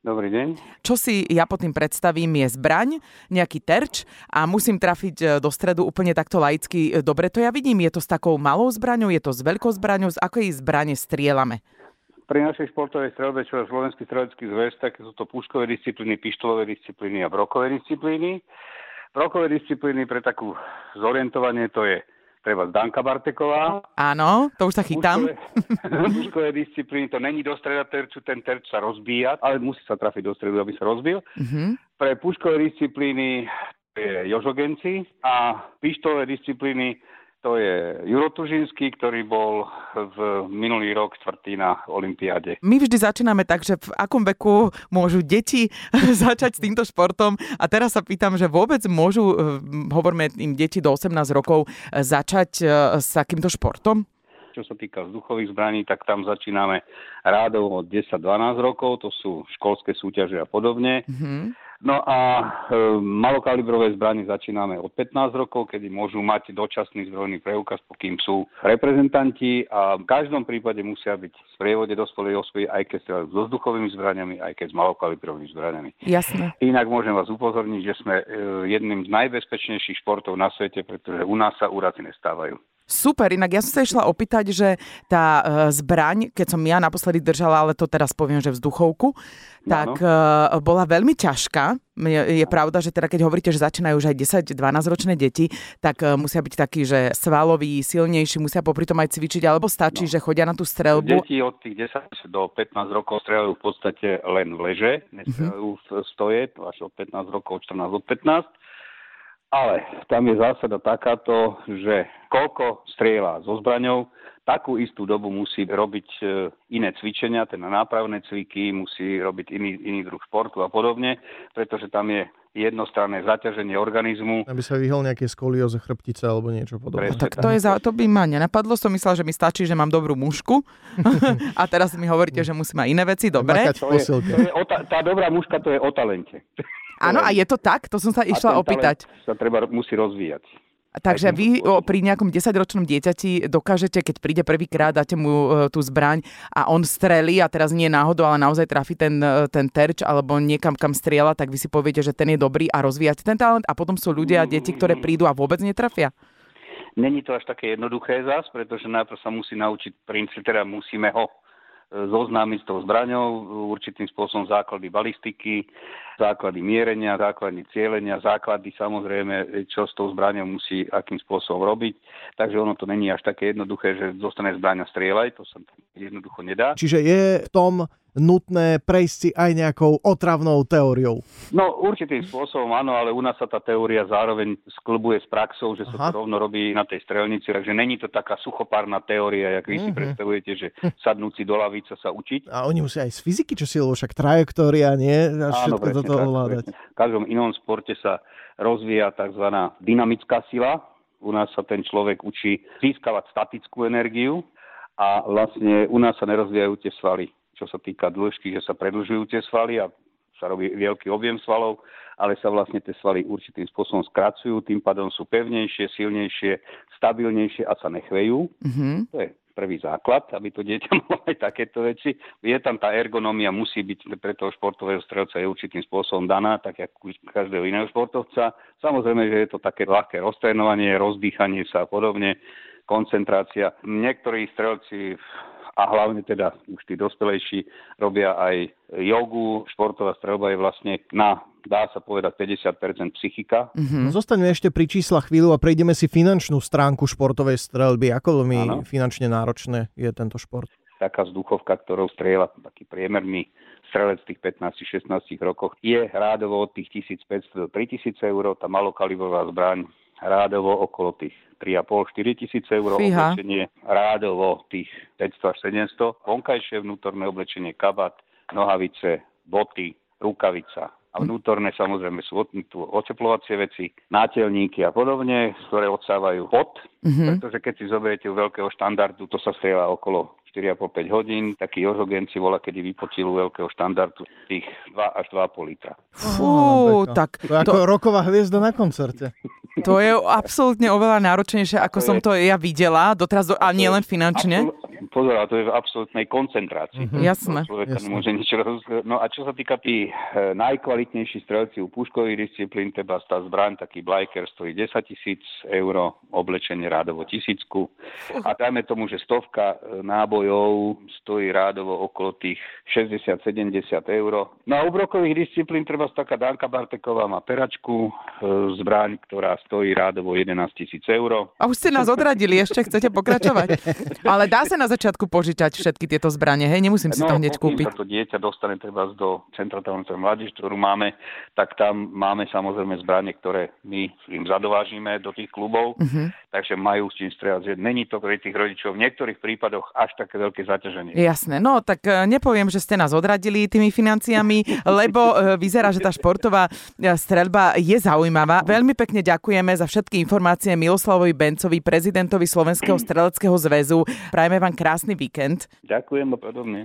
Dobrý deň. Čo si ja pod tým predstavím je zbraň, nejaký terč a musím trafiť e, do stredu úplne takto laicky. E, dobre to ja vidím, je to s takou malou zbraňou, je to s veľkou zbraňou, z akej zbrane strielame? Pri našej športovej strelbe, čo je Slovenský strelecký zväz, tak sú to puškové disciplíny, pištolové disciplíny a brokové disciplíny. Brokové disciplíny pre takú zorientovanie to je treba Danka Barteková. Áno, to už sa chytám. Mužkové disciplíny, to není do streda terču, ten terč sa rozbíja, ale musí sa trafiť do stredu, aby sa rozbil. Uh-huh. Pre puškové disciplíny je Jožogenci a pištové disciplíny to je Juro Tužinský, ktorý bol v minulý rok štvrtý na Olympiáde. My vždy začíname tak, že v akom veku môžu deti začať s týmto športom a teraz sa pýtam, že vôbec môžu, eh, hovoríme im deti do 18 rokov, eh, začať eh, s takýmto športom? Čo sa týka vzduchových zbraní, tak tam začíname rádov od 10-12 rokov, to sú školské súťaže a podobne. Mm-hmm. No a e, malokalibrové zbranie začíname od 15 rokov, kedy môžu mať dočasný zbrojný preukaz, pokým sú reprezentanti a v každom prípade musia byť v sprievode dospelej osoby, aj keď sa so vzduchovými zbraniami, aj keď s malokalibrovými zbraniami. Jasne. Inak môžem vás upozorniť, že sme e, jedným z najbezpečnejších športov na svete, pretože u nás sa úrazy nestávajú. Super, inak ja som sa išla opýtať, že tá uh, zbraň, keď som ja naposledy držala, ale to teraz poviem, že vzduchovku, tak uh, bola veľmi ťažká. Je, je pravda, že teda keď hovoríte, že začínajú už aj 10-12 ročné deti, tak uh, musia byť takí, že svaloví, silnejší, musia popri tom aj cvičiť, alebo stačí, no. že chodia na tú strelbu. Deti od tých 10 do 15 rokov strelajú v podstate len v leže, nestrelajú uh-huh. v stoje, až od 15 rokov, 14 od 15 ale tam je zásada takáto, že koľko strieľa so zbraňou, takú istú dobu musí robiť e, iné cvičenia, ten nápravné cviky, musí robiť iný, iný druh športu a podobne, pretože tam je jednostranné zaťaženie organizmu. Aby sa vyhol nejaké skolióze chrbtice alebo niečo podobné. tak to, je za, to by ma nenapadlo, som myslela, že mi stačí, že mám dobrú mušku a teraz mi hovoríte, že musí mať iné veci, dobre. To je, to je o ta, tá dobrá muška to je o talente. Áno, a je to tak? To som sa išla opýtať. sa treba, musí rozvíjať. Takže vy o, pri nejakom 10-ročnom dieťati dokážete, keď príde prvýkrát, dáte mu e, tú zbraň a on strelí a teraz nie náhodou, ale naozaj trafi ten, e, ten terč alebo niekam, kam strieľa, tak vy si poviete, že ten je dobrý a rozvíjate ten talent a potom sú ľudia a deti, ktoré prídu a vôbec netrafia. Není to až také jednoduché zás, pretože najprv sa musí naučiť princíp, teda musíme ho zoznámiť s tou zbraňou, určitým spôsobom základy balistiky, základy mierenia, základy cieľenia, základy samozrejme, čo s tou zbraňou musí akým spôsobom robiť. Takže ono to není až také jednoduché, že zostane zbraň a strieľaj, to sa jednoducho nedá. Čiže je v tom nutné prejsť si aj nejakou otravnou teóriou? No určitým spôsobom áno, ale u nás sa tá teória zároveň sklbuje s praxou, že sa Aha. to rovno robí na tej strelnici, takže není to taká suchopárna teória, jak vy mm-hmm. si mhm. predstavujete, že sadnúci do lavice sa učiť. A oni musia aj z fyziky, čo si, lebo však trajektória, nie? A áno, presne, toto ovládať. V každom inom sporte sa rozvíja tzv. dynamická sila. U nás sa ten človek učí získavať statickú energiu a vlastne u nás sa nerozvíjajú tie svaly čo sa týka dĺžky, že sa predlžujú tie svaly a sa robí veľký objem svalov, ale sa vlastne tie svaly určitým spôsobom skracujú, tým pádom sú pevnejšie, silnejšie, stabilnejšie a sa nechvejú. Mm-hmm. To je prvý základ, aby to dieťa mohlo aj takéto veci. Je tam tá ergonomia, musí byť pre toho športového strelca je určitým spôsobom daná, tak ako každého iného športovca. Samozrejme, že je to také ľahké roztrénovanie, rozdýchanie sa a podobne, koncentrácia. Niektorí strelci a hlavne teda už tí dospelejší robia aj jogu. Športová strelba je vlastne na dá sa povedať 50% psychika. Mm-hmm. Zostaňme ešte pri čísla chvíľu a prejdeme si finančnú stránku športovej strelby. Ako veľmi ano. finančne náročné je tento šport? Taká vzduchovka, ktorou strieľa taký priemerný strelec v tých 15-16 rokoch je rádovo od tých 1500 do 3000 eur, tá malokalibrová zbraň rádovo okolo tých 3,5-4 tisíc eur, Fíha. oblečenie rádovo tých 500 až 700, vonkajšie vnútorné oblečenie, kabát, nohavice, boty, rukavica, a vnútorné samozrejme sú oteplovacie veci, nátelníky a podobne, ktoré odsávajú pot, mm-hmm. pretože keď si zoberiete u veľkého štandardu, to sa strieľa okolo 4,5-5 hodín. Taký Jožogen si volá, kedy vypočil u veľkého štandardu tých 2 až 2,5 litra. Fú, tak... To je ako to... roková hviezda na koncerte. To je absolútne oveľa náročnejšie, ako to som je... to ja videla, doteraz, do... a nie len finančne. Absol Pozor, to je v absolútnej koncentrácii. Mm-hmm. Jasné. Človeka Jasné. nemôže nič roz... No a čo sa týka tých e, najkvalitnejších strelci u puškových disciplín, teba tá zbraň, taký Blajker stojí 10 tisíc eur, oblečenie rádovo tisícku. A dajme tomu, že stovka e, nábojov stojí rádovo okolo tých 60-70 eur. No a u brokových disciplín treba taká Danka Barteková má peračku, e, zbraň, ktorá stojí rádovo 11 tisíc eur. A už ste nás odradili, ešte chcete pokračovať. Ale dá sa na začiatku požičať všetky tieto zbranie, hej? Nemusím si no, to hneď kúpiť. sa to dieťa dostane treba do Centra talentov mladíž, ktorú máme, tak tam máme samozrejme zbranie, ktoré my im zadovážime do tých klubov, uh-huh. takže majú s čím strieľať. Není to pre tých rodičov v niektorých prípadoch až také veľké zaťaženie. Jasné, no tak e, nepoviem, že ste nás odradili tými financiami, lebo e, vyzerá, že tá športová e, streľba je zaujímavá. Veľmi pekne ďakujeme za všetky informácie Miloslavovi Bencovi, prezidentovi Slovenského streleckého zväzu. Prajeme vám krásny víkend. Ďakujem a podobne.